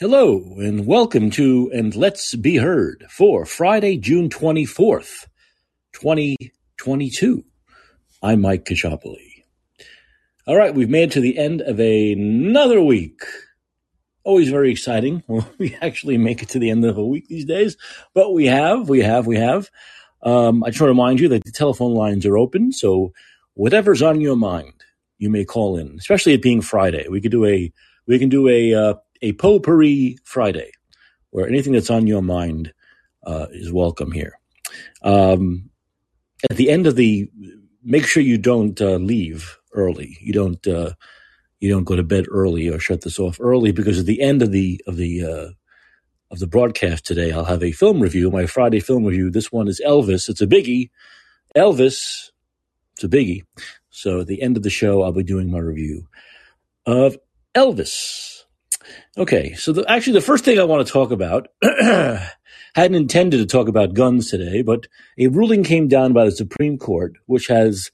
Hello and welcome to And Let's Be Heard for Friday, June 24th, 2022. I'm Mike Kachopoli. All right, we've made it to the end of another week. Always very exciting when we actually make it to the end of a week these days, but we have, we have, we have. Um, I just want to remind you that the telephone lines are open, so whatever's on your mind, you may call in, especially it being Friday. We could do a, we can do a, uh, a potpourri Friday, where anything that's on your mind uh, is welcome here. Um, at the end of the, make sure you don't uh, leave early. You don't uh, you don't go to bed early or shut this off early because at the end of the of the uh, of the broadcast today, I'll have a film review, my Friday film review. This one is Elvis. It's a biggie. Elvis. It's a biggie. So at the end of the show, I'll be doing my review of Elvis. Okay, so the, actually, the first thing I want to talk about hadn't intended to talk about guns today, but a ruling came down by the Supreme Court, which has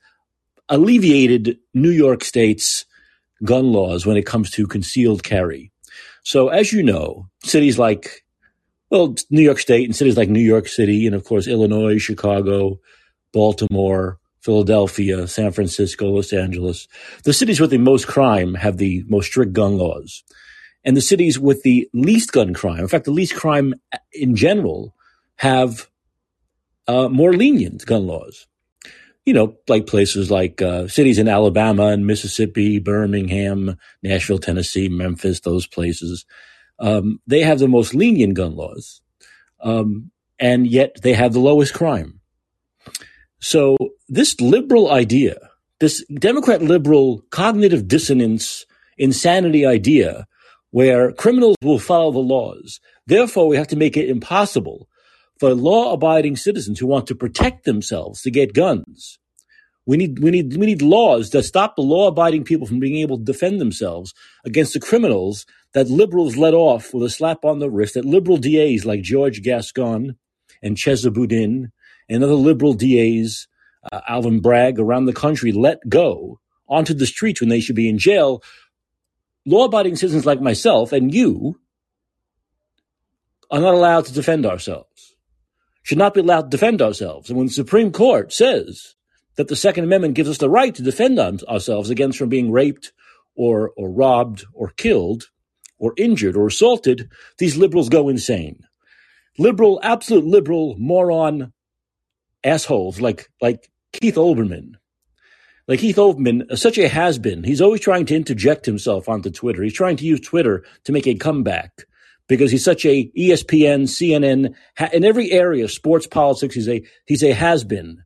alleviated New York State's gun laws when it comes to concealed carry. So, as you know, cities like, well, New York State and cities like New York City, and of course, Illinois, Chicago, Baltimore, Philadelphia, San Francisco, Los Angeles, the cities with the most crime have the most strict gun laws and the cities with the least gun crime, in fact, the least crime in general, have uh, more lenient gun laws. You know, like places like uh, cities in Alabama and Mississippi, Birmingham, Nashville, Tennessee, Memphis, those places, um, they have the most lenient gun laws, um, and yet they have the lowest crime. So this liberal idea, this Democrat liberal cognitive dissonance, insanity idea where criminals will follow the laws. Therefore, we have to make it impossible for law abiding citizens who want to protect themselves to get guns. We need, we need, we need laws that stop the law abiding people from being able to defend themselves against the criminals that liberals let off with a slap on the wrist, that liberal DAs like George Gascon and Chesa Boudin and other liberal DAs, uh, Alvin Bragg around the country let go onto the streets when they should be in jail law abiding citizens like myself and you are not allowed to defend ourselves, should not be allowed to defend ourselves. And when the Supreme Court says that the Second Amendment gives us the right to defend ourselves against from being raped or, or robbed or killed or injured or assaulted, these liberals go insane. Liberal, absolute liberal moron assholes like, like Keith Olbermann like Keith Olbermann, uh, such a has been. He's always trying to interject himself onto Twitter. He's trying to use Twitter to make a comeback because he's such a ESPN, CNN, in every area, sports, politics. He's a he's a has been.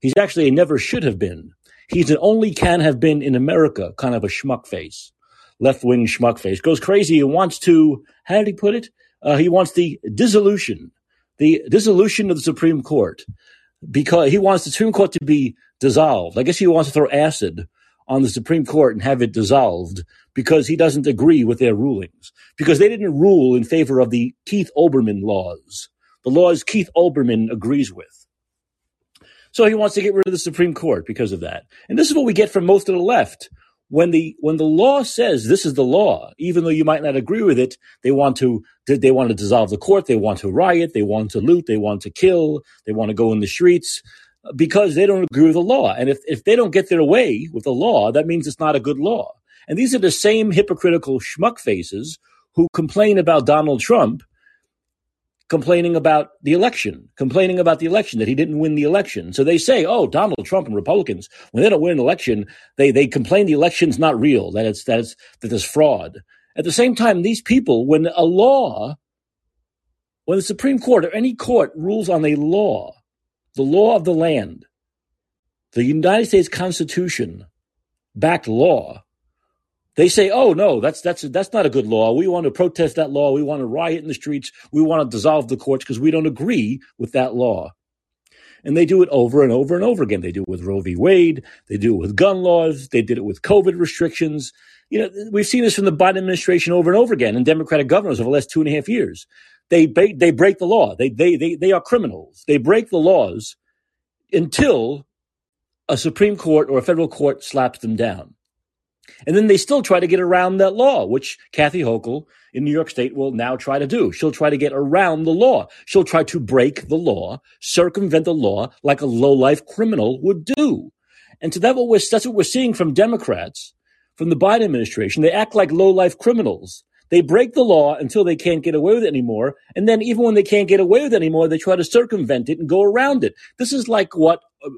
He's actually a never should have been. He's an only can have been in America kind of a schmuck face, left wing schmuck face. Goes crazy He wants to. How did he put it? Uh, he wants the dissolution, the dissolution of the Supreme Court, because he wants the Supreme Court to be dissolved. I guess he wants to throw acid on the Supreme Court and have it dissolved because he doesn't agree with their rulings. Because they didn't rule in favor of the Keith Olbermann laws, the laws Keith Olbermann agrees with. So he wants to get rid of the Supreme Court because of that. And this is what we get from most of the left. When the when the law says this is the law, even though you might not agree with it, they want to they want to dissolve the court, they want to riot, they want to loot, they want to kill, they want to go in the streets because they don't agree with the law. And if, if they don't get their way with the law, that means it's not a good law. And these are the same hypocritical schmuck faces who complain about Donald Trump complaining about the election, complaining about the election that he didn't win the election. So they say, "Oh, Donald Trump and Republicans, when they don't win an election, they they complain the election's not real, that it's that it's that there's fraud." At the same time, these people, when a law, when the Supreme Court or any court rules on a law the law of the land, the United States Constitution backed law, they say, "Oh no, that's that's that's not a good law. We want to protest that law. We want to riot in the streets. We want to dissolve the courts because we don't agree with that law." And they do it over and over and over again. They do it with Roe v. Wade. They do it with gun laws. They did it with COVID restrictions. You know, we've seen this from the Biden administration over and over again, and Democratic governors over the last two and a half years. They they break the law. They they they they are criminals. They break the laws until a Supreme Court or a federal court slaps them down. And then they still try to get around that law, which Kathy Hochul in New York State will now try to do. She'll try to get around the law. She'll try to break the law, circumvent the law like a low-life criminal would do. And so that what that's what we're seeing from Democrats, from the Biden administration. They act like low-life criminals. They break the law until they can't get away with it anymore. And then even when they can't get away with it anymore, they try to circumvent it and go around it. This is like what uh,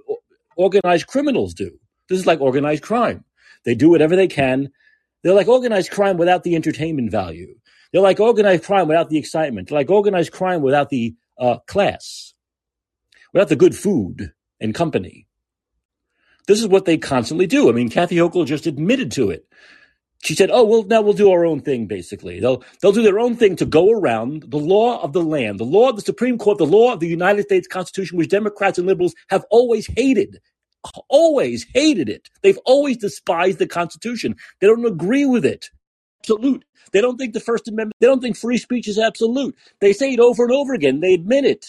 organized criminals do. This is like organized crime. They do whatever they can. They're like organized crime without the entertainment value. They're like organized crime without the excitement. They're like organized crime without the uh, class, without the good food and company. This is what they constantly do. I mean, Kathy Hochul just admitted to it. She said, "Oh, well, now we'll do our own thing." Basically, they'll they'll do their own thing to go around the law of the land, the law of the Supreme Court, the law of the United States Constitution, which Democrats and liberals have always hated always hated it. They've always despised the Constitution. They don't agree with it. Absolute. They don't think the First Amendment, they don't think free speech is absolute. They say it over and over again. They admit it.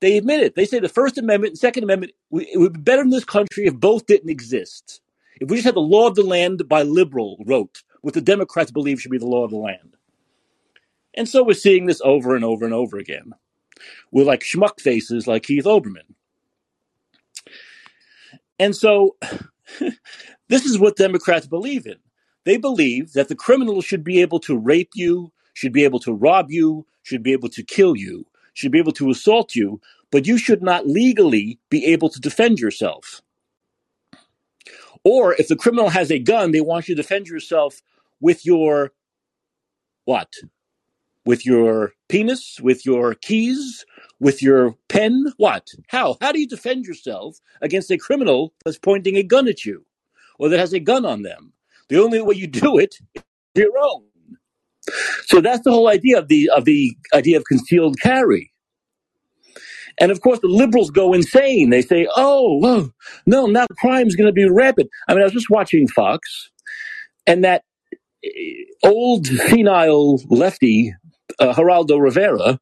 They admit it. They say the First Amendment and Second Amendment, it would be better in this country if both didn't exist. If we just had the law of the land by liberal wrote, what the Democrats believe should be the law of the land. And so we're seeing this over and over and over again. With like schmuck faces like Keith Olbermann. And so this is what Democrats believe in. They believe that the criminal should be able to rape you, should be able to rob you, should be able to kill you, should be able to assault you, but you should not legally be able to defend yourself. Or if the criminal has a gun, they want you to defend yourself with your what? With your penis, with your keys, with your pen? What? How? How do you defend yourself against a criminal that's pointing a gun at you or that has a gun on them? The only way you do it is your own. So that's the whole idea of the of the idea of concealed carry. And of course, the liberals go insane. They say, "Oh, no, now crime's going to be rampant." I mean, I was just watching Fox, and that eh, old senile lefty uh, Geraldo Rivera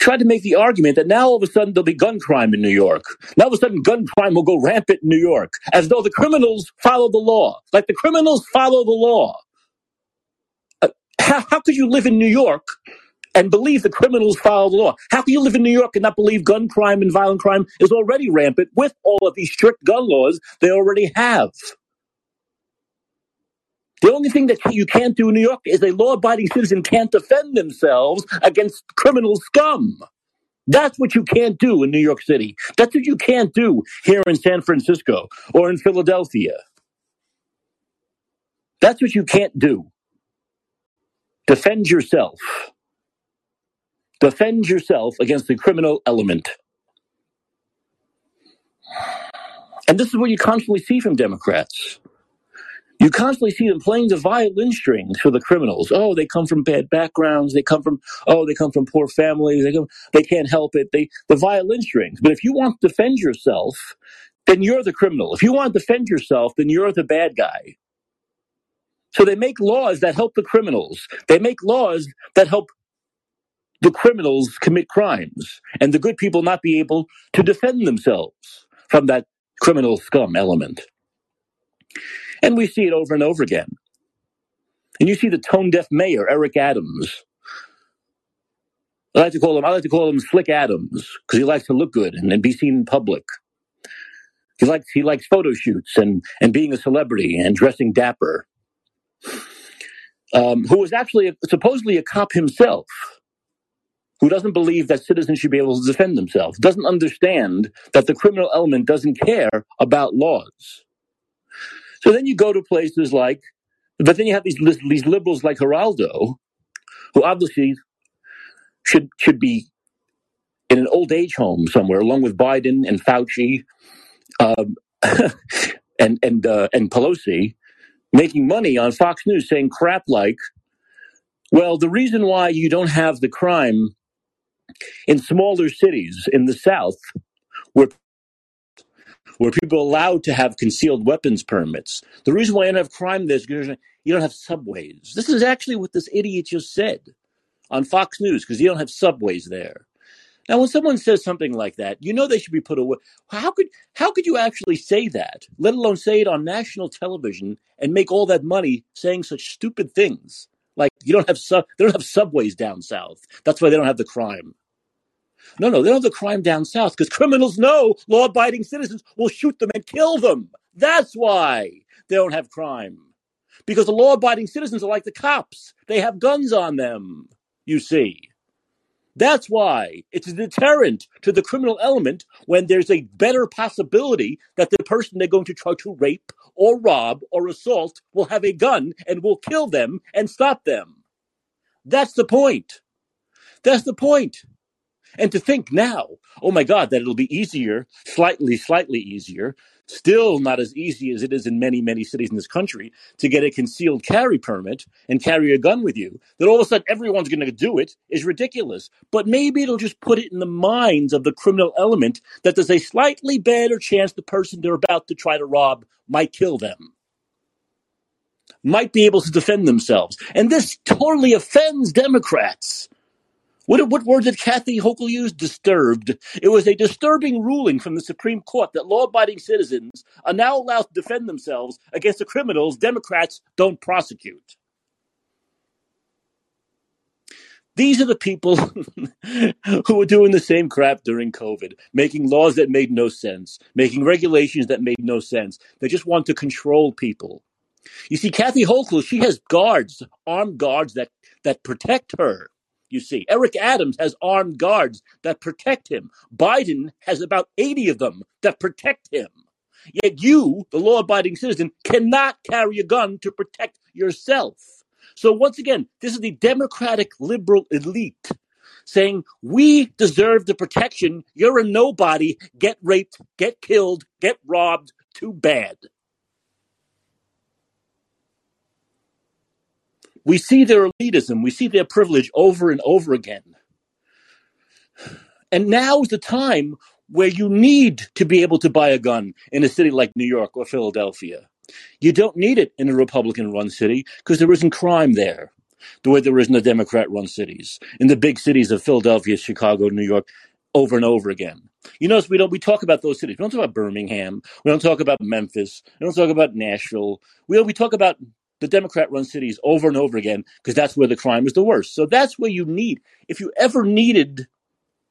tried to make the argument that now all of a sudden there'll be gun crime in New York. Now all of a sudden gun crime will go rampant in New York, as though the criminals follow the law. Like the criminals follow the law. Uh, how, how could you live in New York and believe the criminals follow the law? How can you live in New York and not believe gun crime and violent crime is already rampant with all of these strict gun laws they already have? The only thing that you can't do in New York is a law abiding citizen can't defend themselves against criminal scum. That's what you can't do in New York City. That's what you can't do here in San Francisco or in Philadelphia. That's what you can't do. Defend yourself. Defend yourself against the criminal element. And this is what you constantly see from Democrats. You constantly see them playing the violin strings for the criminals. Oh, they come from bad backgrounds. They come from oh, they come from poor families. They come, they can't help it. They the violin strings. But if you want to defend yourself, then you're the criminal. If you want to defend yourself, then you're the bad guy. So they make laws that help the criminals. They make laws that help the criminals commit crimes and the good people not be able to defend themselves from that criminal scum element. And we see it over and over again. And you see the tone deaf mayor, Eric Adams. I like to call him, I like to call him Slick Adams because he likes to look good and, and be seen in public. He likes, he likes photo shoots and, and being a celebrity and dressing dapper. Um, who was actually supposedly a cop himself, who doesn't believe that citizens should be able to defend themselves, doesn't understand that the criminal element doesn't care about laws. So then you go to places like, but then you have these these liberals like Geraldo, who obviously should should be in an old age home somewhere, along with Biden and Fauci, um, and and uh, and Pelosi, making money on Fox News, saying crap like, "Well, the reason why you don't have the crime in smaller cities in the South, where where people are allowed to have concealed weapons permits. The reason why you don't have crime there is because you don't have subways. This is actually what this idiot just said on Fox News because you don't have subways there. Now, when someone says something like that, you know they should be put away. How could how could you actually say that, let alone say it on national television and make all that money saying such stupid things? Like you don't have they don't have subways down south. That's why they don't have the crime. No, no, they don't have the crime down south because criminals know law-abiding citizens will shoot them and kill them. That's why they don't have crime. Because the law-abiding citizens are like the cops; they have guns on them. You see. That's why it's a deterrent to the criminal element when there's a better possibility that the person they're going to try to rape or rob or assault will have a gun and will kill them and stop them. That's the point. That's the point. And to think now, oh my God, that it'll be easier, slightly, slightly easier Still not as easy as it is in many, many cities in this country to get a concealed carry permit and carry a gun with you, that all of a sudden everyone's going to do it is ridiculous. But maybe it'll just put it in the minds of the criminal element that there's a slightly better chance the person they're about to try to rob might kill them, might be able to defend themselves. And this totally offends Democrats. What, what word did Kathy Hochul use? Disturbed. It was a disturbing ruling from the Supreme Court that law abiding citizens are now allowed to defend themselves against the criminals Democrats don't prosecute. These are the people who were doing the same crap during COVID, making laws that made no sense, making regulations that made no sense. They just want to control people. You see, Kathy Hochul, she has guards, armed guards that, that protect her you see. Eric Adams has armed guards that protect him. Biden has about 80 of them that protect him. Yet you, the law abiding citizen, cannot carry a gun to protect yourself. So, once again, this is the Democratic liberal elite saying, We deserve the protection. You're a nobody. Get raped, get killed, get robbed. Too bad. We see their elitism, we see their privilege over and over again. And now is the time where you need to be able to buy a gun in a city like New York or Philadelphia. You don't need it in a Republican run city because there isn't crime there, the way there is in the Democrat run cities, in the big cities of Philadelphia, Chicago, New York, over and over again. You notice we don't we talk about those cities. We don't talk about Birmingham. We don't talk about Memphis. We don't talk about Nashville. We we talk about the Democrat run cities over and over again because that's where the crime is the worst. So that's where you need, if you ever needed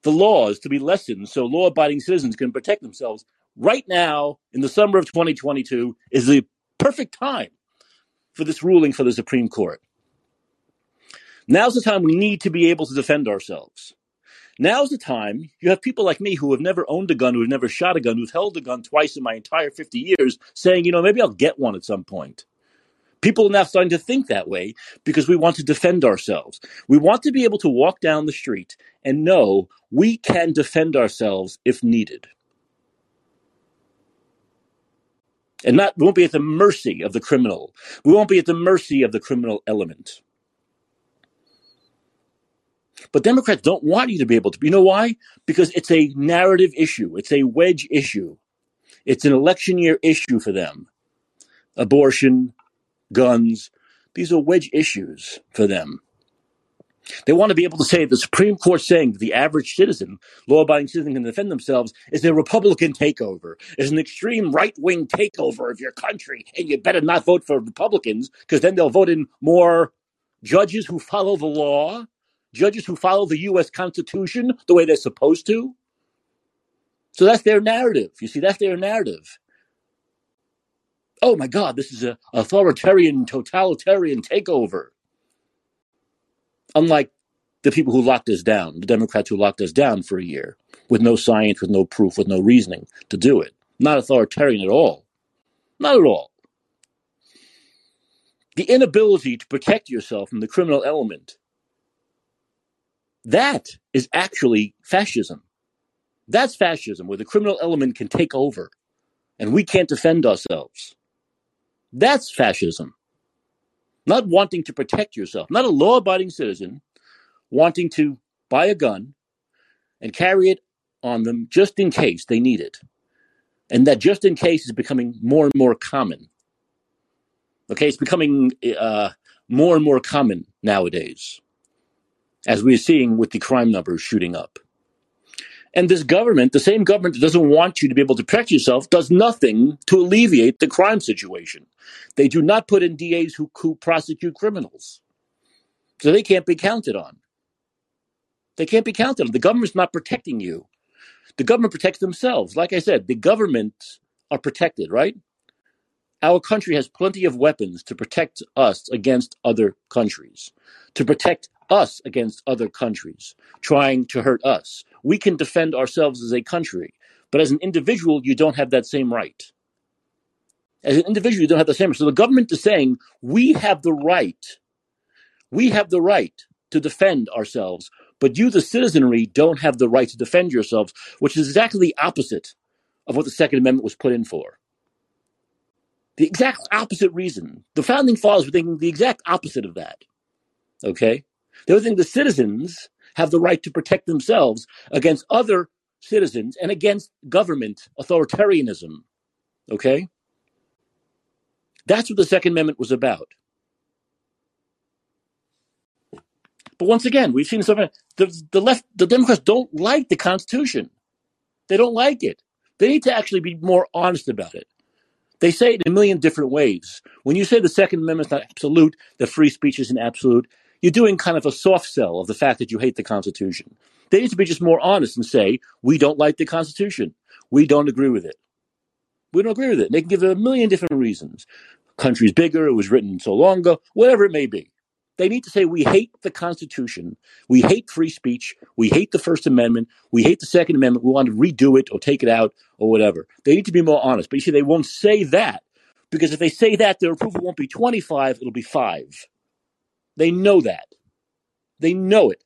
the laws to be lessened so law abiding citizens can protect themselves, right now in the summer of 2022 is the perfect time for this ruling for the Supreme Court. Now's the time we need to be able to defend ourselves. Now's the time you have people like me who have never owned a gun, who have never shot a gun, who've held a gun twice in my entire 50 years, saying, you know, maybe I'll get one at some point. People are now starting to think that way because we want to defend ourselves. We want to be able to walk down the street and know we can defend ourselves if needed. And not we won't be at the mercy of the criminal. We won't be at the mercy of the criminal element. But Democrats don't want you to be able to. You know why? Because it's a narrative issue. It's a wedge issue. It's an election year issue for them. Abortion, guns. These are wedge issues for them. They want to be able to say the Supreme Court saying the average citizen, law abiding citizen, can defend themselves is a Republican takeover, is an extreme right wing takeover of your country, and you better not vote for Republicans because then they'll vote in more judges who follow the law, judges who follow the U.S. Constitution the way they're supposed to. So that's their narrative. You see, that's their narrative oh my God, this is an authoritarian, totalitarian takeover. Unlike the people who locked us down, the Democrats who locked us down for a year with no science, with no proof, with no reasoning to do it. Not authoritarian at all. Not at all. The inability to protect yourself from the criminal element. That is actually fascism. That's fascism, where the criminal element can take over and we can't defend ourselves. That's fascism. Not wanting to protect yourself, not a law abiding citizen wanting to buy a gun and carry it on them just in case they need it. And that just in case is becoming more and more common. Okay, it's becoming uh, more and more common nowadays, as we're seeing with the crime numbers shooting up. And this government, the same government that doesn't want you to be able to protect yourself, does nothing to alleviate the crime situation. They do not put in DAs who, who prosecute criminals. So they can't be counted on. They can't be counted on. The government's not protecting you. The government protects themselves. Like I said, the governments are protected, right? Our country has plenty of weapons to protect us against other countries, to protect us against other countries trying to hurt us. We can defend ourselves as a country, but as an individual, you don't have that same right. As an individual, you don't have the same. right. So the government is saying we have the right, we have the right to defend ourselves, but you, the citizenry, don't have the right to defend yourselves, which is exactly the opposite of what the Second Amendment was put in for. The exact opposite reason. The founding fathers were thinking the exact opposite of that. Okay? They were thinking the citizens have the right to protect themselves against other citizens and against government authoritarianism. Okay? That's what the Second Amendment was about. But once again, we've seen something. The, the left, the Democrats don't like the Constitution. They don't like it. They need to actually be more honest about it. They say it in a million different ways. When you say the Second Amendment is not absolute, the free speech isn't absolute, you're doing kind of a soft sell of the fact that you hate the Constitution. They need to be just more honest and say, we don't like the Constitution. We don't agree with it. We don't agree with it. They can give a million different reasons. Country's bigger, it was written so long ago, whatever it may be. They need to say, we hate the Constitution. We hate free speech. We hate the First Amendment. We hate the Second Amendment. We want to redo it or take it out or whatever. They need to be more honest. But you see, they won't say that because if they say that, their approval won't be 25, it'll be five. They know that. They know it.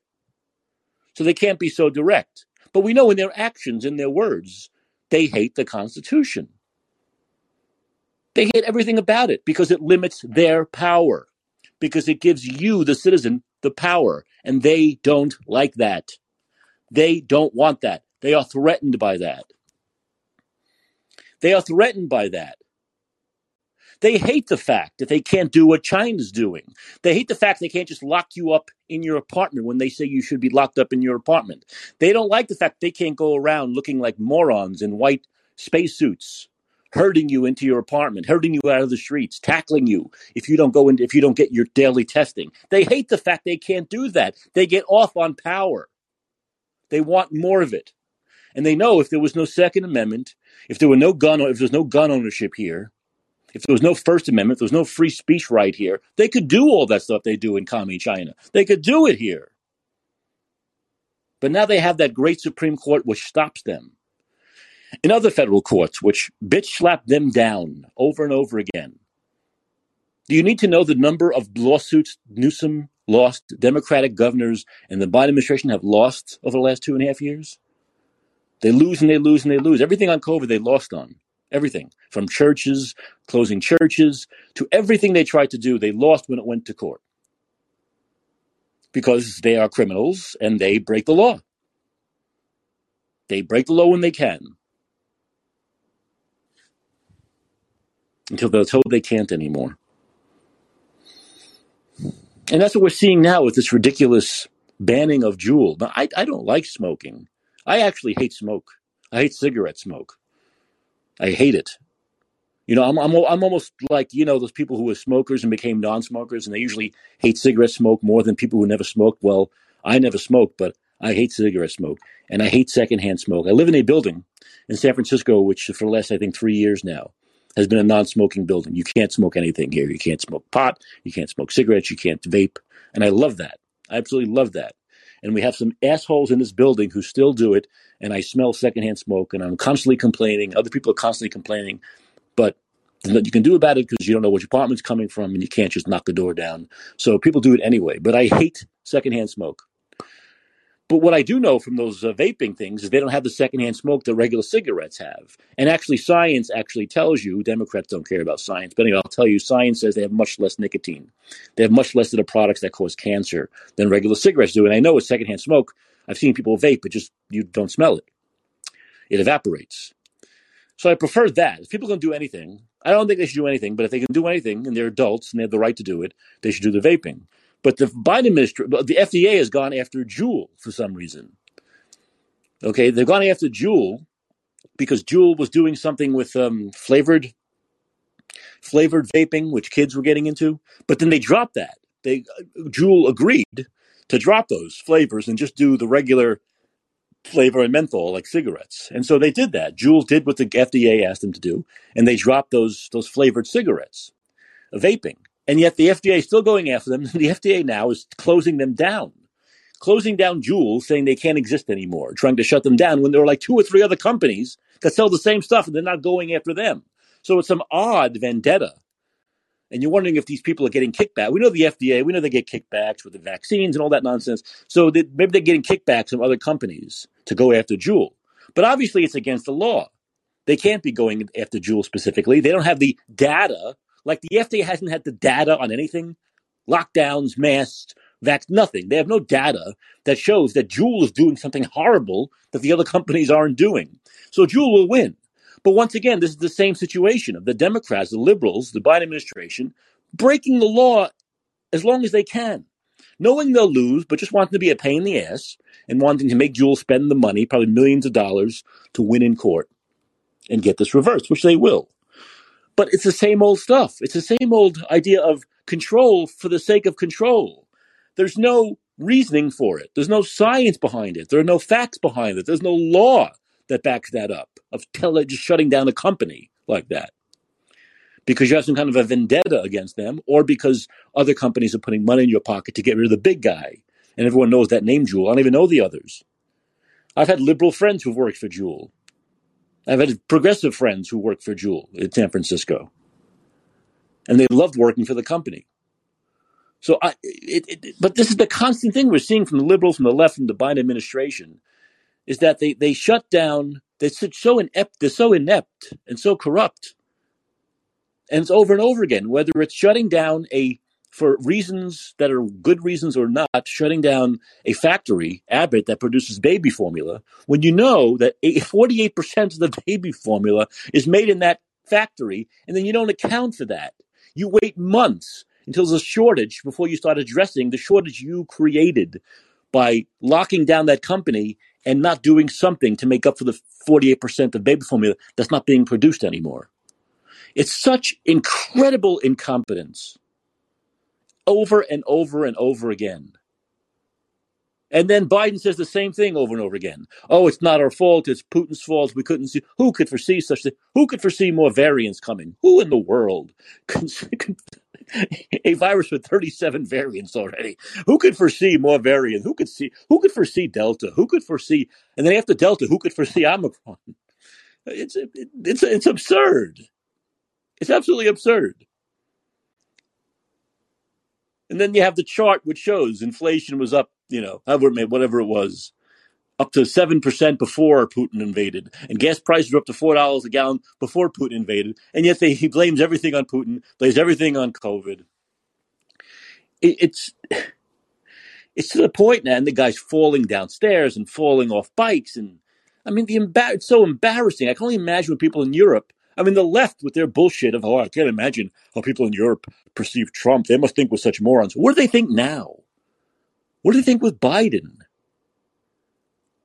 So they can't be so direct. But we know in their actions, in their words, they hate the Constitution. They hate everything about it because it limits their power, because it gives you, the citizen, the power. And they don't like that. They don't want that. They are threatened by that. They are threatened by that. They hate the fact that they can't do what China's doing. They hate the fact they can't just lock you up in your apartment when they say you should be locked up in your apartment. They don't like the fact they can't go around looking like morons in white spacesuits, herding you into your apartment, herding you out of the streets, tackling you if you don't go in, if you don't get your daily testing. They hate the fact they can't do that. They get off on power. They want more of it. And they know if there was no Second Amendment, if there were no gun, if there was no gun ownership here, if there was no First Amendment, there was no free speech right here, they could do all that stuff they do in commie China. They could do it here. But now they have that great Supreme Court which stops them. In other federal courts, which bitch slap them down over and over again. Do you need to know the number of lawsuits Newsom lost, Democratic governors, and the Biden administration have lost over the last two and a half years? They lose and they lose and they lose. Everything on COVID they lost on. Everything from churches, closing churches, to everything they tried to do, they lost when it went to court because they are criminals and they break the law. They break the law when they can until they're told they can't anymore. And that's what we're seeing now with this ridiculous banning of Juul. Now, I, I don't like smoking. I actually hate smoke. I hate cigarette smoke. I hate it. You know, I'm, I'm I'm almost like you know those people who were smokers and became non-smokers, and they usually hate cigarette smoke more than people who never smoked. Well, I never smoked, but I hate cigarette smoke, and I hate secondhand smoke. I live in a building in San Francisco, which for the last I think three years now has been a non-smoking building. You can't smoke anything here. You can't smoke pot. You can't smoke cigarettes. You can't vape, and I love that. I absolutely love that. And we have some assholes in this building who still do it, and I smell secondhand smoke, and I'm constantly complaining. Other people are constantly complaining, but you can do about it because you don't know which apartment's coming from, and you can't just knock the door down. So people do it anyway. But I hate secondhand smoke. But what I do know from those uh, vaping things is they don't have the secondhand smoke that regular cigarettes have. And actually, science actually tells you, Democrats don't care about science, but anyway, I'll tell you, science says they have much less nicotine. They have much less of the products that cause cancer than regular cigarettes do. And I know with secondhand smoke, I've seen people vape, but just you don't smell it. It evaporates. So I prefer that. If people can do anything, I don't think they should do anything, but if they can do anything and they're adults and they have the right to do it, they should do the vaping. But the Biden administration, the FDA has gone after Juul for some reason. Okay, they've gone after Juul because Juul was doing something with um, flavored flavored vaping, which kids were getting into. But then they dropped that. They Juul agreed to drop those flavors and just do the regular flavor and menthol like cigarettes. And so they did that. Juul did what the FDA asked them to do, and they dropped those those flavored cigarettes, vaping. And yet the FDA is still going after them. The FDA now is closing them down, closing down Juul, saying they can't exist anymore, trying to shut them down when there are like two or three other companies that sell the same stuff and they're not going after them. So it's some odd vendetta. And you're wondering if these people are getting kickback. We know the FDA, we know they get kickbacks with the vaccines and all that nonsense. So they, maybe they're getting kickbacks from other companies to go after Juul. But obviously, it's against the law. They can't be going after Juul specifically. They don't have the data. Like the FDA hasn't had the data on anything lockdowns, masks, vax, nothing. They have no data that shows that Juul is doing something horrible that the other companies aren't doing. So Juul will win. But once again, this is the same situation of the Democrats, the liberals, the Biden administration breaking the law as long as they can, knowing they'll lose, but just wanting to be a pain in the ass and wanting to make Juul spend the money, probably millions of dollars, to win in court and get this reversed, which they will. But it's the same old stuff. It's the same old idea of control for the sake of control. There's no reasoning for it. There's no science behind it. There are no facts behind it. There's no law that backs that up of tele- just shutting down a company like that because you have some kind of a vendetta against them or because other companies are putting money in your pocket to get rid of the big guy. And everyone knows that name, Juul. I don't even know the others. I've had liberal friends who've worked for Juul. I've had progressive friends who worked for Juul in San Francisco. And they loved working for the company. So, I, it, it, but this is the constant thing we're seeing from the liberals, from the left, from the Biden administration is that they, they shut down, they're so inept, they're so inept and so corrupt. And it's over and over again, whether it's shutting down a, for reasons that are good reasons or not, shutting down a factory, Abbott, that produces baby formula, when you know that 48% of the baby formula is made in that factory, and then you don't account for that. You wait months until there's a shortage before you start addressing the shortage you created by locking down that company and not doing something to make up for the 48% of baby formula that's not being produced anymore. It's such incredible incompetence over and over and over again. And then Biden says the same thing over and over again. Oh, it's not our fault. It's Putin's fault. We couldn't see. Who could foresee such thing? Who could foresee more variants coming? Who in the world a virus with 37 variants already. Who could foresee more variants? Who could see? Who could foresee Delta? Who could foresee? And then after Delta, who could foresee Omicron? It's it's it's absurd. It's absolutely absurd. And then you have the chart which shows inflation was up, you know, however it made, whatever it was, up to 7% before Putin invaded. And gas prices were up to $4 a gallon before Putin invaded. And yet they, he blames everything on Putin, blames everything on COVID. It, it's, it's to the point now, and the guy's falling downstairs and falling off bikes. And I mean, the embar- it's so embarrassing. I can only imagine when people in Europe, I mean, the left with their bullshit of, oh, I can't imagine how people in Europe perceive Trump. They must think we're such morons. What do they think now? What do they think with Biden?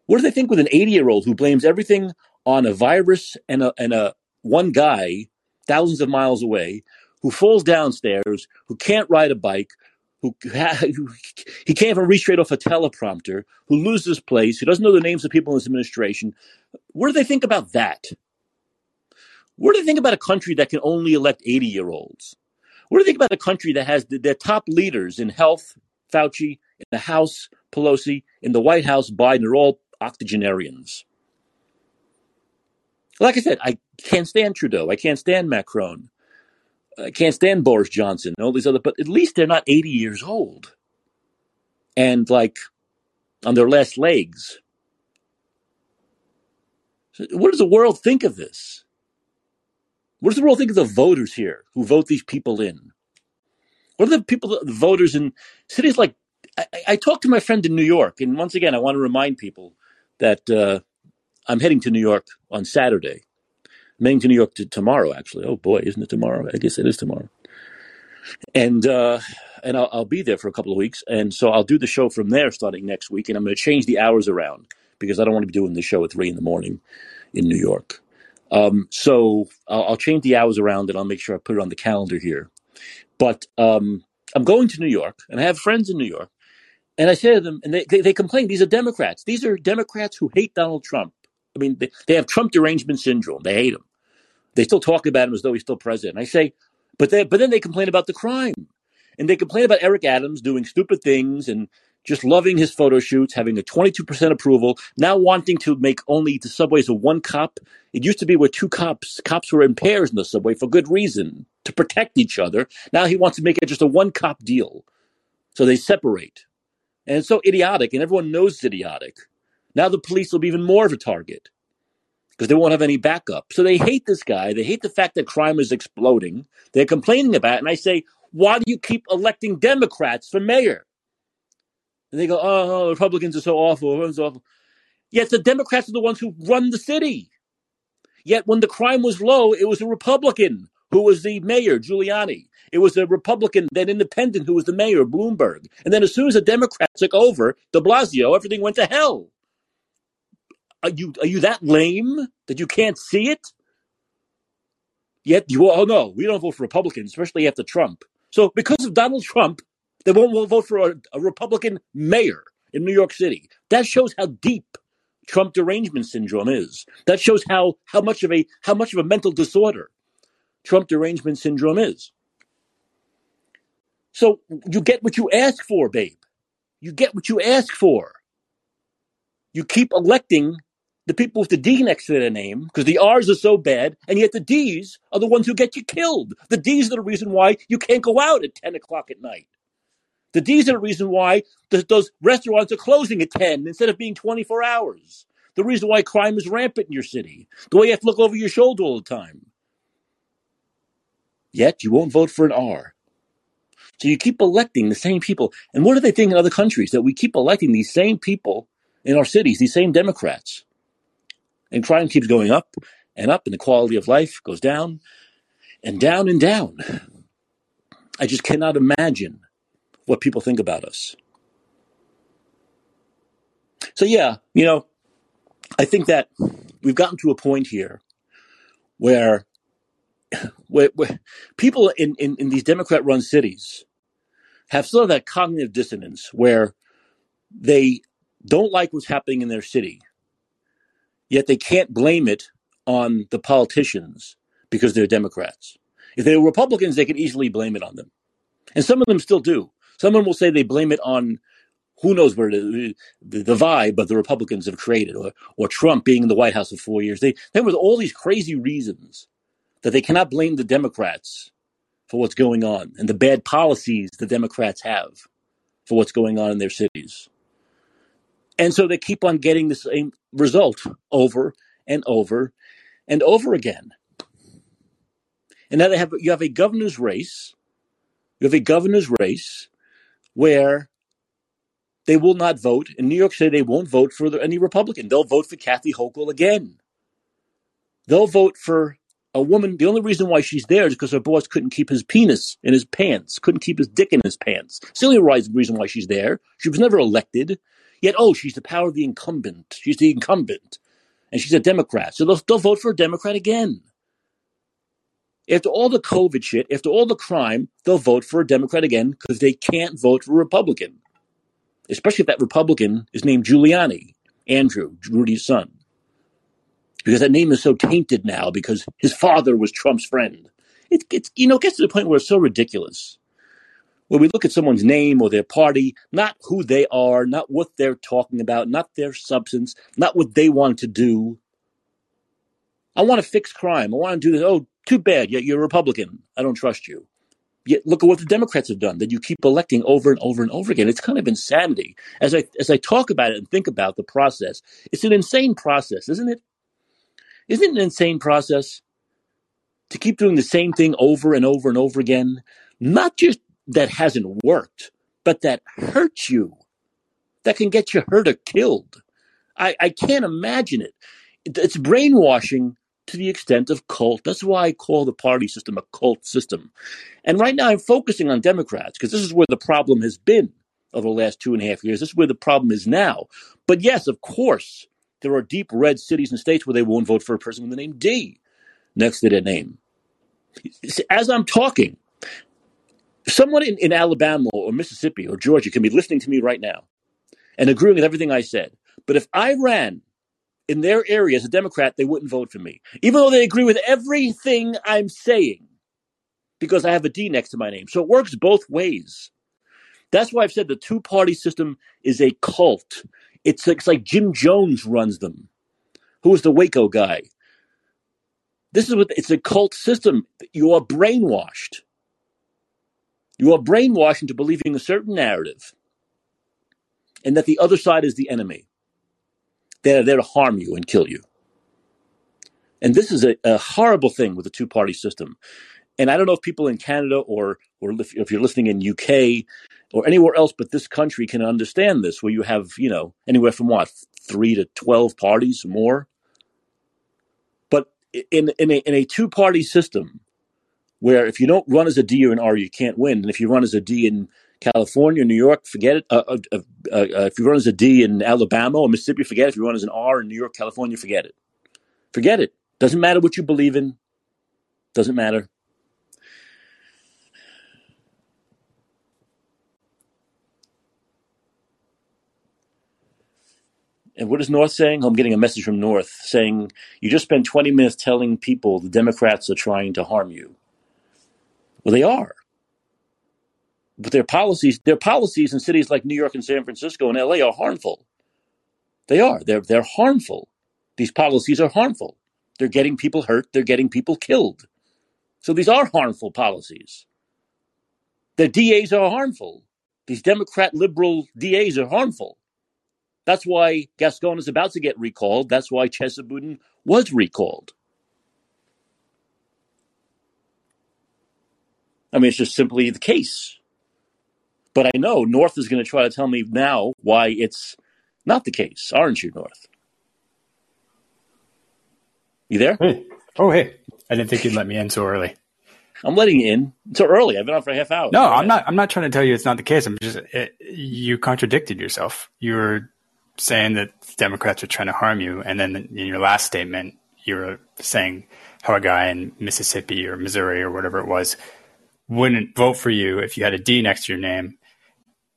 What do they think with an 80 year old who blames everything on a virus and a, and a one guy thousands of miles away who falls downstairs, who can't ride a bike, who, who he can't even read straight off a teleprompter, who loses place, who doesn't know the names of people in his administration. What do they think about that? What do they think about a country that can only elect 80 year olds? What do they think about a country that has their top leaders in health, Fauci, in the House, Pelosi, in the White House, Biden, are all octogenarians. Like I said, I can't stand Trudeau. I can't stand Macron. I can't stand Boris Johnson and all these other, but at least they're not 80 years old and like on their last legs. What does the world think of this? What does the world think of the voters here who vote these people in? What are the people, the voters in cities like? I, I talked to my friend in New York, and once again, I want to remind people that uh, I'm heading to New York on Saturday. I'm heading to New York to, tomorrow, actually. Oh boy, isn't it tomorrow? I guess it is tomorrow. And uh, and I'll, I'll be there for a couple of weeks, and so I'll do the show from there starting next week, and I'm going to change the hours around because I don't want to be doing the show at three in the morning in New York. Um, so I'll, I'll, change the hours around and I'll make sure I put it on the calendar here. But um, I'm going to New York and I have friends in New York. And I say to them, and they, they, they complain, these are Democrats. These are Democrats who hate Donald Trump. I mean, they, they have Trump derangement syndrome. They hate him. They still talk about him as though he's still president. I say, but they, but then they complain about the crime. And they complain about Eric Adams doing stupid things and just loving his photo shoots, having a 22% approval, now wanting to make only the subways a one cop. It used to be where two cops, cops were in pairs in the subway for good reason, to protect each other. Now he wants to make it just a one cop deal. So they separate. And it's so idiotic, and everyone knows it's idiotic. Now the police will be even more of a target because they won't have any backup. So they hate this guy. They hate the fact that crime is exploding. They're complaining about it. And I say, why do you keep electing Democrats for mayor? And they go, oh, oh Republicans are so awful. It's awful. Yet the Democrats are the ones who run the city. Yet when the crime was low, it was a Republican who was the mayor, Giuliani. It was a Republican, then independent, who was the mayor, Bloomberg. And then as soon as the Democrats took over, de Blasio, everything went to hell. Are you are you that lame that you can't see it? Yet you all oh, know we don't vote for Republicans, especially after Trump. So because of Donald Trump, they won't vote for a, a Republican mayor in New York City. That shows how deep Trump derangement syndrome is. That shows how how much of a how much of a mental disorder Trump derangement syndrome is. So you get what you ask for, babe. You get what you ask for. You keep electing the people with the D next to their name because the R's are so bad, and yet the D's are the ones who get you killed. The D's are the reason why you can't go out at 10 o'clock at night. The D's are the reason why those restaurants are closing at 10 instead of being 24 hours. The reason why crime is rampant in your city. The way you have to look over your shoulder all the time. Yet you won't vote for an R. So you keep electing the same people. And what do they think in other countries? That we keep electing these same people in our cities, these same Democrats. And crime keeps going up and up, and the quality of life goes down and down and down. I just cannot imagine what people think about us. So, yeah, you know, I think that we've gotten to a point here where, where, where people in, in, in these Democrat run cities have sort of that cognitive dissonance where they don't like what's happening in their city Yet they can't blame it on the politicians because they're Democrats. If they were Republicans, they could easily blame it on them. And some of them still do. Some of them will say they blame it on who knows where the, the, the vibe that the Republicans have created, or, or Trump being in the White House for four years. They come with all these crazy reasons that they cannot blame the Democrats for what's going on and the bad policies the Democrats have for what's going on in their cities. And so they keep on getting the same result over and over and over again. And now they have you have a governor's race. You have a governor's race where they will not vote. In New York City, they won't vote for any Republican. They'll vote for Kathy Hochul again. They'll vote for a woman. The only reason why she's there is because her boss couldn't keep his penis in his pants, couldn't keep his dick in his pants. It's the reason why she's there. She was never elected. Yet, oh, she's the power of the incumbent. She's the incumbent. And she's a Democrat. So they'll, they'll vote for a Democrat again. After all the COVID shit, after all the crime, they'll vote for a Democrat again because they can't vote for a Republican. Especially if that Republican is named Giuliani, Andrew, Rudy's son. Because that name is so tainted now because his father was Trump's friend. It, it's, you know, it gets to the point where it's so ridiculous where we look at someone's name or their party, not who they are, not what they're talking about, not their substance, not what they want to do. I want to fix crime. I want to do this. Oh, too bad. Yet you're a Republican. I don't trust you. Yet look at what the Democrats have done that you keep electing over and over and over again. It's kind of insanity. As I as I talk about it and think about the process, it's an insane process, isn't it? Isn't it an insane process to keep doing the same thing over and over and over again? Not just that hasn't worked, but that hurts you, that can get you hurt or killed. I, I can't imagine it. It's brainwashing to the extent of cult. That's why I call the party system a cult system. And right now I'm focusing on Democrats because this is where the problem has been over the last two and a half years. This is where the problem is now. But yes, of course, there are deep red cities and states where they won't vote for a person with the name D next to their name. As I'm talking, someone in, in Alabama or Mississippi or Georgia can be listening to me right now and agreeing with everything I said. But if I ran in their area as a Democrat, they wouldn't vote for me, even though they agree with everything I'm saying because I have a D next to my name. So it works both ways. That's why I've said the two party system is a cult. It's, it's like Jim Jones runs them. Who was the Waco guy? This is what it's a cult system. You are brainwashed. You are brainwashed into believing a certain narrative and that the other side is the enemy. They're there to harm you and kill you. And this is a, a horrible thing with the two party system. And I don't know if people in Canada or, or if, if you're listening in UK or anywhere else but this country can understand this, where you have, you know, anywhere from what, three to 12 parties more. But in, in a, in a two party system, where if you don't run as a D or an R, you can't win. And if you run as a D in California, New York, forget it. Uh, uh, uh, uh, if you run as a D in Alabama or Mississippi, forget it. If you run as an R in New York, California, forget it. Forget it. Doesn't matter what you believe in. Doesn't matter. And what is North saying? I'm getting a message from North saying, You just spent 20 minutes telling people the Democrats are trying to harm you. Well, they are. But their policies, their policies in cities like New York and San Francisco and LA are harmful. They are. They're they're harmful. These policies are harmful. They're getting people hurt. They're getting people killed. So these are harmful policies. The DAs are harmful. These Democrat liberal DAs are harmful. That's why Gascon is about to get recalled. That's why Chesa Boudin was recalled. I mean, it's just simply the case. But I know North is going to try to tell me now why it's not the case. Aren't you, North? You there? Hey. Oh, hey. I didn't think you'd let me in so early. I'm letting you in so early. I've been on for a half hour. No, I'm not. I'm not trying to tell you it's not the case. I'm just it, you contradicted yourself. You were saying that Democrats are trying to harm you, and then in your last statement, you were saying how a guy in Mississippi or Missouri or whatever it was wouldn't vote for you if you had a D next to your name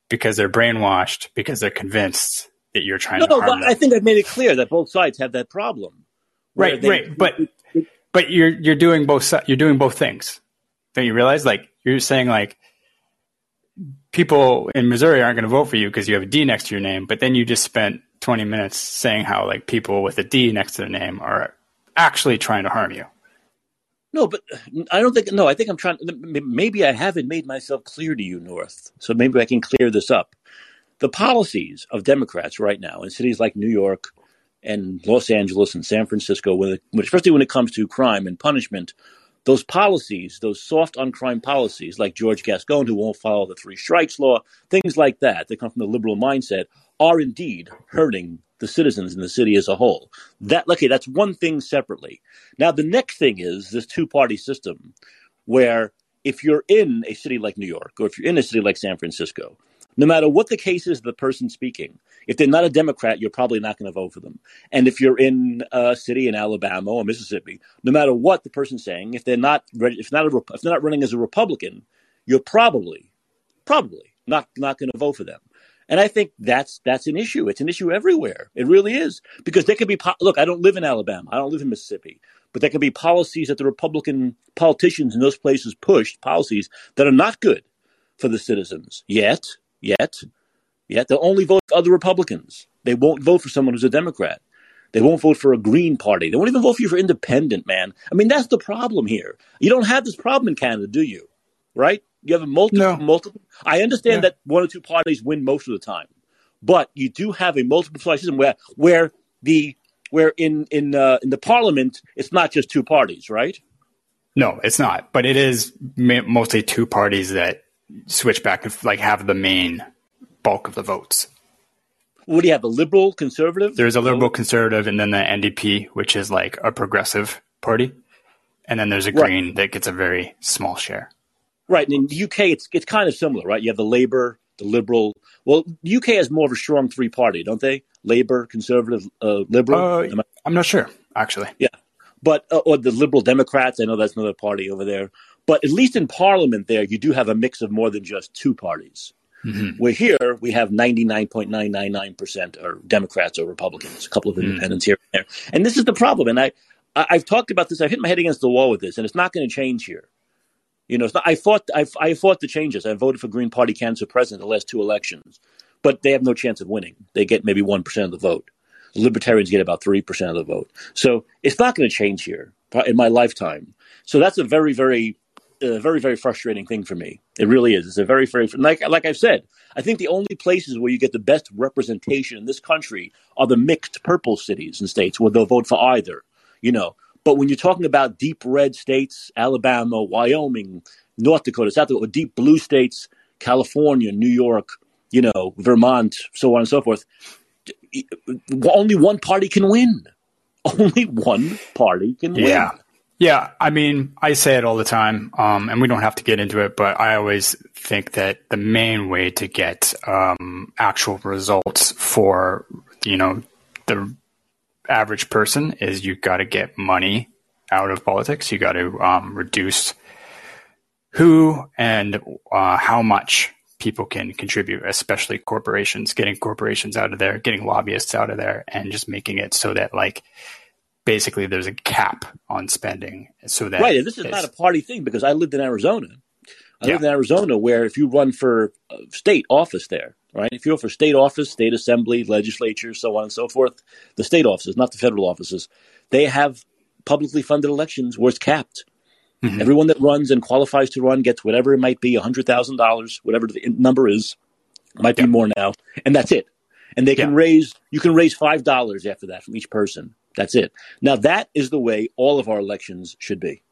because they're brainwashed because they're convinced that you're trying no, to no, but them. I think I've made it clear that both sides have that problem. Right, they, right, but but you're you're doing both you're doing both things. Don't you realize? Like you're saying, like people in Missouri aren't going to vote for you because you have a D next to your name, but then you just spent 20 minutes saying how like people with a D next to their name are actually trying to harm you. No, but I don't think. No, I think I'm trying. Maybe I haven't made myself clear to you, North. So maybe I can clear this up. The policies of Democrats right now in cities like New York and Los Angeles and San Francisco, when it, especially when it comes to crime and punishment, those policies, those soft on crime policies, like George Gascon, who won't follow the three strikes law, things like that, that come from the liberal mindset, are indeed hurting the citizens in the city as a whole. That okay, that's one thing separately. Now the next thing is this two party system where if you're in a city like New York or if you're in a city like San Francisco, no matter what the case is, the person speaking, if they're not a Democrat, you're probably not going to vote for them. And if you're in a city in Alabama or Mississippi, no matter what the person's saying, if they're not if not a, if they're not running as a Republican, you're probably probably not not going to vote for them. And I think that's that's an issue. It's an issue everywhere. It really is because there could be po- look. I don't live in Alabama. I don't live in Mississippi. But there could be policies that the Republican politicians in those places pushed policies that are not good for the citizens. Yet, yet, yet they'll only vote for other Republicans. They won't vote for someone who's a Democrat. They won't vote for a Green Party. They won't even vote for you for independent, man. I mean, that's the problem here. You don't have this problem in Canada, do you? Right? You have a multiple, no. multiple. I understand yeah. that one or two parties win most of the time, but you do have a multiple party system where where the where in in uh, in the parliament it's not just two parties, right? No, it's not. But it is mostly two parties that switch back and like have the main bulk of the votes. What do you have? A liberal conservative? There's a liberal conservative, and then the NDP, which is like a progressive party, and then there's a green that gets a very small share. Right. And in the UK, it's it's kind of similar, right? You have the Labour, the liberal. Well, the UK has more of a strong three party, don't they? Labour, Conservative, uh, Liberal. Uh, I'm not sure, actually. Yeah, but uh, or the Liberal Democrats. I know that's another party over there. But at least in Parliament, there you do have a mix of more than just two parties. Mhm. Where here we have ninety nine point nine nine nine percent are Democrats or Republicans, a couple of independents here and there. And this is the problem. And I, I I've talked about this. I've hit my head against the wall with this, and it's not going to change here. You know, not, I fought. I, I fought the changes. I voted for Green Party candidates for president the last two elections, but they have no chance of winning. They get maybe one percent of the vote. The libertarians get about three percent of the vote. So it's not going to change here in my lifetime. So that's a very, very, uh, very, very frustrating thing for me. It really is. It's a very, very like like I've said. I think the only places where you get the best representation in this country are the mixed purple cities and states where they'll vote for either. You know, but when you're talking about deep red states, Alabama, Wyoming, North Dakota, South Dakota, or deep blue states, California, New York, you know, Vermont, so on and so forth, only one party can win. Only one party can win. Yeah. Yeah. I mean, I say it all the time, um, and we don't have to get into it, but I always think that the main way to get um, actual results for, you know, the average person is you got to get money out of politics. You got to um, reduce who and uh, how much people can contribute, especially corporations, getting corporations out of there, getting lobbyists out of there, and just making it so that like basically there's a cap on spending, so that Right. And this is not a party thing because I lived in Arizona. I Yeah. in Arizona where if you run for uh, state office there, right? If you're for state office, state assembly, legislature, so on and so forth, the state offices, not the federal offices, they have publicly funded elections where it's capped. Mhm. Everyone that runs and qualifies to run gets whatever it might be, $100,000, whatever the number is, might be more now, and that's it. And they can Yeah. raise, you can raise $5 after that from each person. That's it. Now, that is the way all of our elections should be.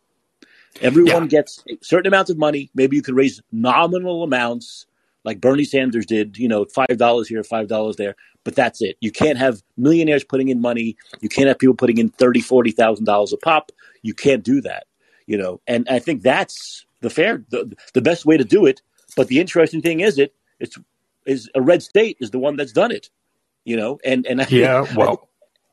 Everyone Yeah. gets certain amounts of money. Maybe you could raise nominal amounts, like Bernie Sanders did. You know, five dollars here, five dollars there. But that's it. You can't have millionaires putting in money. You can't have people putting in thirty, forty thousand dollars a pop. You can't do that. You know, and I think that's the fair, the, the best way to do it. But the interesting thing is, it it's is a red state is the one that's done it. You know, and and I Yeah, well,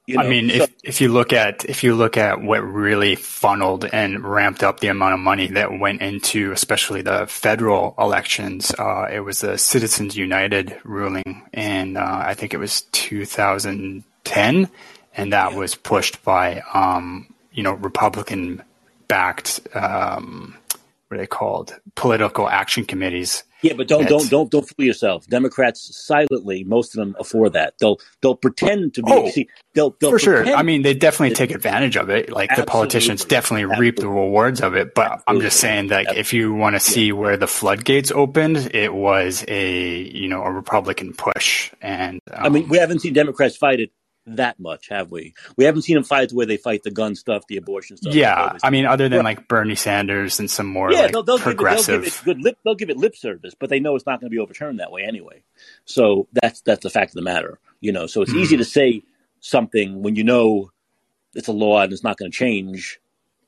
you know, I mean, so- if if you look at if you look at what really funneled and ramped up the amount of money that went into, especially the federal elections, uh, it was the Citizens United ruling, and uh, I think it was 2010, and that was pushed by um, you know Republican backed um, what are they called political action committees. Yeah, but don't don't don't don't fool yourself. Democrats silently, most of them are for that. They'll they'll pretend to be. Oh, see, they'll they'll For sure. I mean, they definitely take advantage of it. Like the politicians Absolutely. definitely reap the rewards of it. But I'm just Absolutely. saying, like, if you want to see where the floodgates opened, it was a you know a Republican push. And um, I mean, we haven't seen Democrats fight it that much, have we? We haven't seen them fight the way they fight the gun stuff, the abortion stuff. yeah, I mean, other than like Bernie Sanders and some more yeah, like they'll, they'll give it, they'll progressive. give it good lip. They'll give it lip service, but they know it's not going to be overturned that way anyway. So that's that's the fact of the matter. You know, so it's Hmm. easy to say something when you know it's a law and it's not going to change.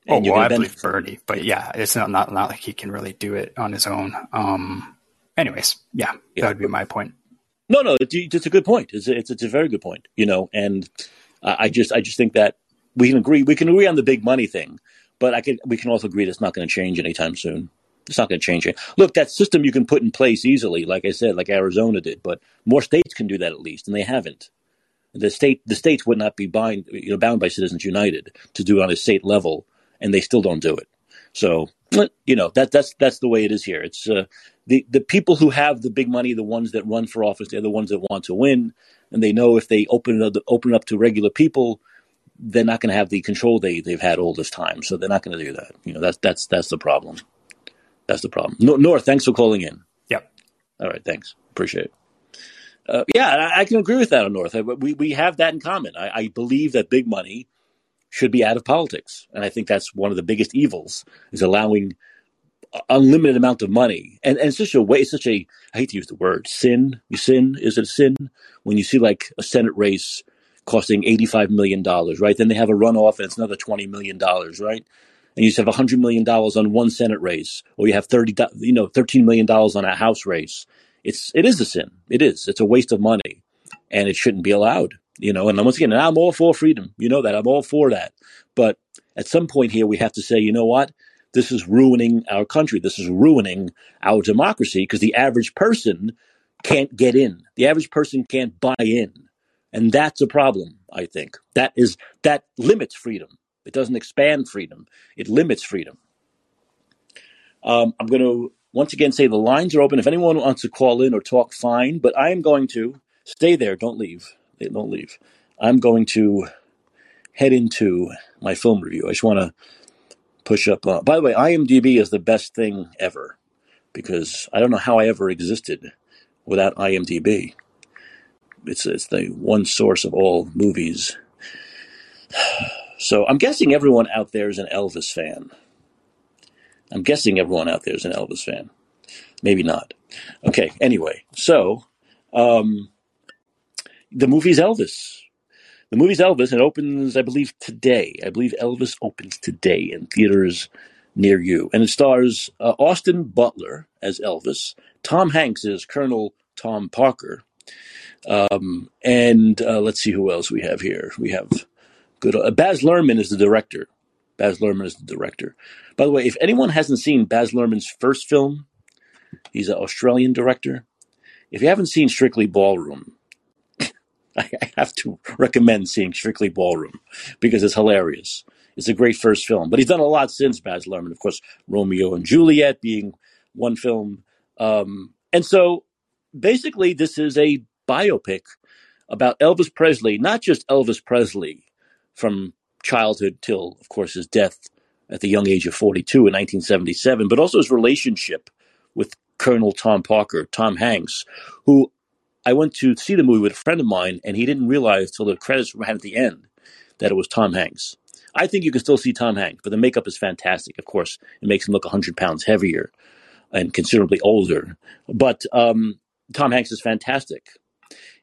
oh well, I believe. Bernie, but yeah, it's not, not not like he can really do it on his own. Um. Anyways, yeah, Yeah. that would be my point. No, no, it's, a good point. It's a, it's, it's a very good point. You know, and I just I just think that we can agree we can agree on the big money thing, but I can we can also agree that it's not going to change anytime soon. It's not going to change. Look, that system you can put in place easily, like I said, like Arizona did, but more states can do that at least, and they haven't. The state the states would not be bind you know bound by Citizens United to do it on a state level, and they still don't do it. So you know that that's that's the way it is here. It's uh, the the people who have the big money, the ones that run for office, they're the ones that want to win, and they know if they open it up, open it up to regular people, they're not going to have the control they they've had all this time. So they're not going to do that. You know that's that's that's the problem. That's the problem. Nor, North, thanks for calling in. Yep. All right, thanks. Appreciate it. Uh, yeah, I, I can agree with that on North. I, we we have that in common. I, I believe that big money should be out of politics, and I think that's one of the biggest evils is allowing unlimited amount of money. And and it's such a way, it's such a I hate to use the word sin. You sin is it a sin when you see like a Senate race costing eighty five million dollars, right? Then they have a runoff and it's another twenty million dollars, right? And you just have hundred million dollars on one Senate race, or you have thirty, you know, thirteen million dollars on a House race, it's it is a sin. It is. It's a waste of money, and it shouldn't be allowed. You know. And once again, and I'm all for freedom. You know that. I'm all for that. But at some point here, we have to say, you know what? This is ruining our country. This is ruining our democracy because the average person can't get in. The average person can't buy in. And that's a problem, I think. That is that limits freedom. It doesn't expand freedom. It limits freedom. Um, I'm going to once again say the lines are open. If anyone wants to call in or talk, fine. But I am going to stay there. Don't leave. Don't leave. I'm going to head into my film review. I just want to push up. Uh, by the way, IMDb is the best thing ever because I don't know how I ever existed without IMDb. It's it's the one source of all movies. So I'm guessing everyone out there is an Elvis fan. I'm guessing everyone out there is an Elvis fan. Maybe not. Okay. Anyway, so um, the movie's Elvis. The movie's Elvis. It opens, I believe, today. I believe Elvis opens today in theaters near you, and it stars uh, Austin Butler as Elvis. Tom Hanks is Colonel Tom Parker. Um, and uh, let's see who else we have here. We have good uh, Baz Luhrmann is the director. Baz Luhrmann is the director. By the way, if anyone hasn't seen Baz Luhrmann's first film, he's an Australian director. If you haven't seen Strictly Ballroom, I have to recommend seeing Strictly Ballroom because it's hilarious. It's a great first film, but he's done a lot since Baz Luhrmann. Of course, Romeo and Juliet being one film, um, and so basically, this is a biopic about Elvis Presley, not just Elvis Presley from childhood till, of course, his death at the young age of 42 in 1977, but also his relationship with Colonel Tom Parker, Tom Hanks, who I went to see the movie with a friend of mine, and he didn't realize till the credits ran at the end that it was Tom Hanks. I think you can still see Tom Hanks, but the makeup is fantastic. Of course, it makes him look 100 pounds heavier and considerably older. But um, Tom Hanks is fantastic.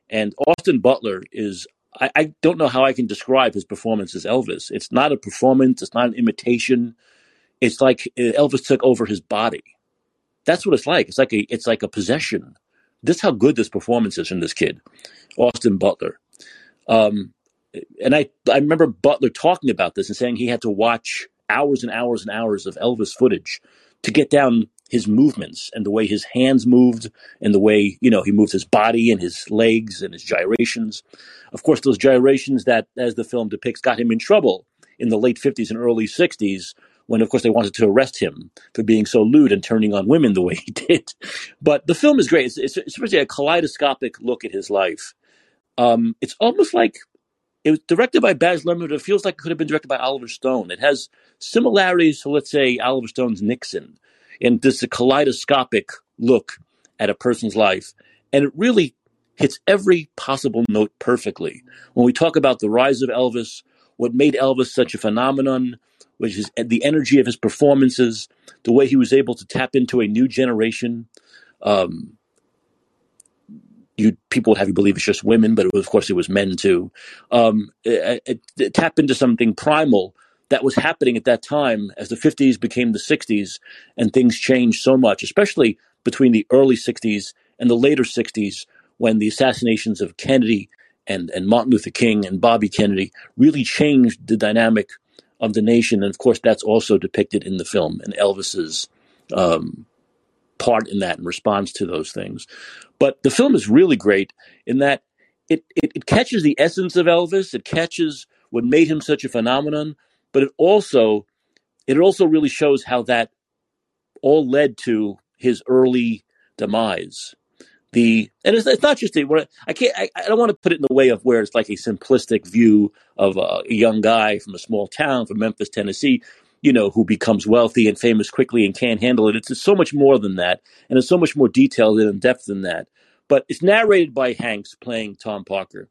And Austin Butler is, I, I, don't know how I can describe his performance as Elvis. It's not a performance, it's not an imitation. It's like uh, Elvis took over his body. That's what it's like. It's like a, it's like a possession. This is how good this performance is from this kid, Austin Butler. Um, and I, I remember Butler talking about this and saying he had to watch hours and hours and hours of Elvis footage to get down his movements and the way his hands moved and the way you know he moved his body and his legs and his gyrations of course those gyrations that as the film depicts got him in trouble in the late 50s and early 60s when of course they wanted to arrest him for being so lewd and turning on women the way he did but the film is great it's, it's, a kaleidoscopic look at his life um, it's almost like it was directed by Baz Luhrmann, but it feels like it could have been directed by Oliver Stone. It has similarities to, let's say, Oliver Stone's Nixon, and this a kaleidoscopic look at a person's life. And it really hits every possible note perfectly. When we talk about the rise of Elvis, what made Elvis such a phenomenon, which is the energy of his performances, the way he was able to tap into a new generation. Um, you people would have you believe it's just women, but was, of course it was men too. Um, it, it, it tap into something primal that was happening at that time as the 50s became the 60s and things changed so much, especially between the early 60s and the later 60s when the assassinations of Kennedy and, and Martin Luther King and Bobby Kennedy really changed the dynamic of the nation. And of course, that's also depicted in the film and Elvis's um, part in that in response to those things. But the film is really great in that it, it, it catches the essence of Elvis, it catches what made him such a phenomenon, but it also it also really shows how that all led to his early demise. The and it's, it's not just a, I can't I, I, don't want to put it in the way of where it's like a simplistic view of a, a young guy from a small town from Memphis, Tennessee, you know, who becomes wealthy and famous quickly and can't handle it. It's so much more than that, and it's so much more detailed and in depth than that. But it's narrated by Hanks playing Tom Parker,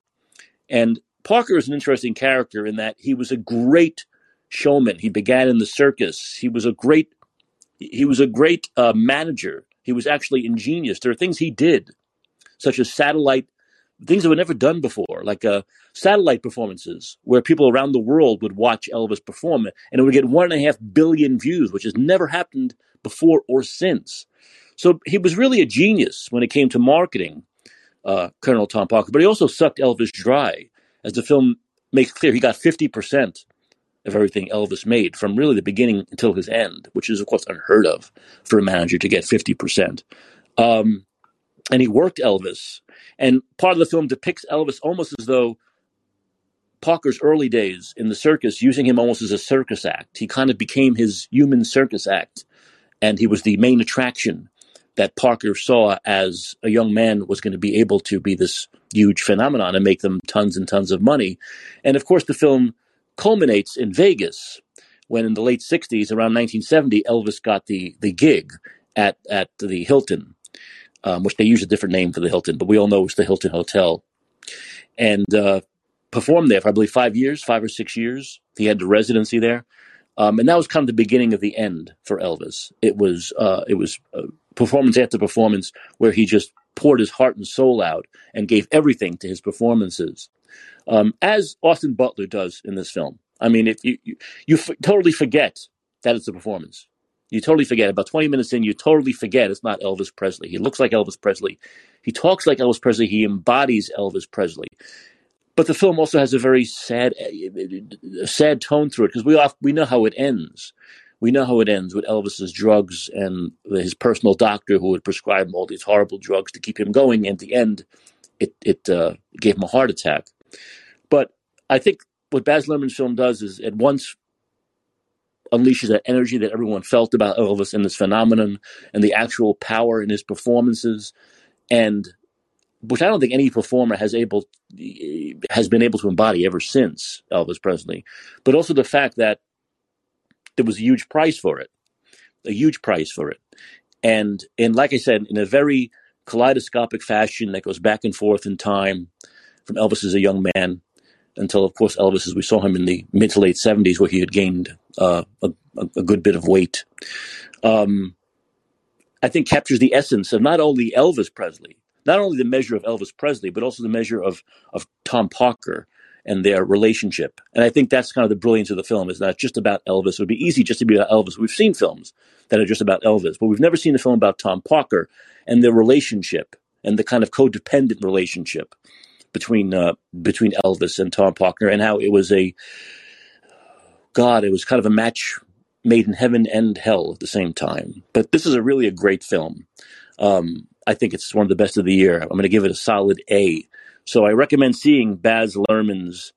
and Parker is an interesting character in that he was a great showman. He began in the circus. He was a great he was a great uh, manager. He was actually ingenious. There are things he did, such as satellite things that were never done before, like uh, satellite performances, where people around the world would watch Elvis perform, and it would get one and a half billion views, which has never happened before or since. So he was really a genius when it came to marketing, uh, Colonel Tom Parker. But he also sucked Elvis dry, as the film makes clear. He got fifty percent of everything Elvis made from really the beginning until his end, which is of course unheard of for a manager to get fifty percent. Um, and he worked Elvis, and part of the film depicts Elvis almost as though Parker's early days in the circus, using him almost as a circus act. He kind of became his human circus act, and he was the main attraction that Parker saw as a young man was going to be able to be this huge phenomenon and make them tons and tons of money. And of course, the film culminates in Vegas when, in the late '60s, around 1970, Elvis got the the gig at at the Hilton, um, which they use a different name for the Hilton, but we all know it's the Hilton Hotel. And uh, performed there for I believe five years, five or six years. He had the residency there, um, and that was kind of the beginning of the end for Elvis. It was uh, it was uh, performance after performance where he just poured his heart and soul out and gave everything to his performances, um, as Austin Butler does in this film. I mean, if you you, you f- totally forget that it's a performance. You totally forget. About 20 minutes in, you totally forget it's not Elvis Presley. He looks like Elvis Presley. He talks like Elvis Presley. He embodies Elvis Presley. But the film also has a very sad, sad tone through it because we off, we know how it ends. We know how it ends with Elvis's drugs and his personal doctor who would prescribe him all these horrible drugs to keep him going. And at the end, it it uh, gave him a heart attack. But I think what Baz Luhrmann's film does is at once unleashes that energy that everyone felt about Elvis and this phenomenon and the actual power in his performances. And which I don't think any performer has able has been able to embody ever since Elvis Presley, but also the fact that there was a huge price for it, a huge price for it, and and like I said, in a very kaleidoscopic fashion that goes back and forth in time, from Elvis as a young man until, of course, Elvis as we saw him in the mid to late seventies, where he had gained uh, a, a, good bit of weight. Um, I think captures the essence of not only Elvis Presley not only the measure of Elvis Presley, but also the measure of of Tom Parker and their relationship. And I think that's kind of the brilliance of the film is not just about Elvis. It would be easy just to be about Elvis. We've seen films that are just about Elvis, but we've never seen a film about Tom Parker and their relationship and the kind of codependent relationship between uh, between Elvis and Tom Parker and how it was a God, it was kind of a match made in heaven and hell at the same time. But this is a really a great film. Um, I think it's one of the best of the year. I'm going to give it a solid A. So I recommend seeing Baz Luhrmann's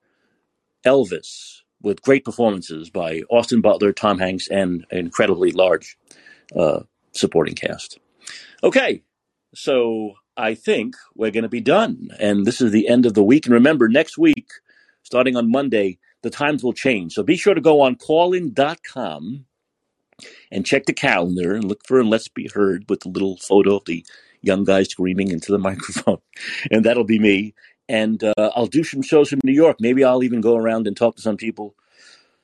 Elvis with great performances by Austin Butler, Tom Hanks, and an incredibly large uh, supporting cast. Okay, so I think we're going to be done. And this is the end of the week. And remember, next week, starting on Monday, the times will change. So be sure to go on callin.com and check the calendar and look for and Let's Be Heard with the little photo of the young guy screaming into the microphone, and that'll be me. And uh, I'll do some shows in New York. Maybe I'll even go around and talk to some people,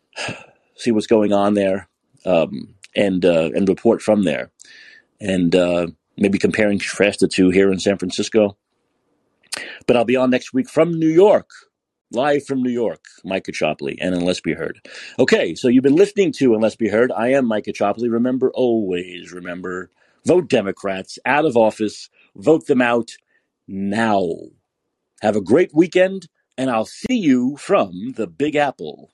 see what's going on there, um, and uh, and report from there, and uh, maybe comparing the two here in San Francisco. But I'll be on next week from New York, live from New York, Micah Chopley, and Let's Be Heard. Okay, so you've been listening to And Let's Be Heard. I am Micah Chopley. Remember, always remember Vote Democrats out of office. Vote them out now. Have a great weekend, and I'll see you from the Big Apple.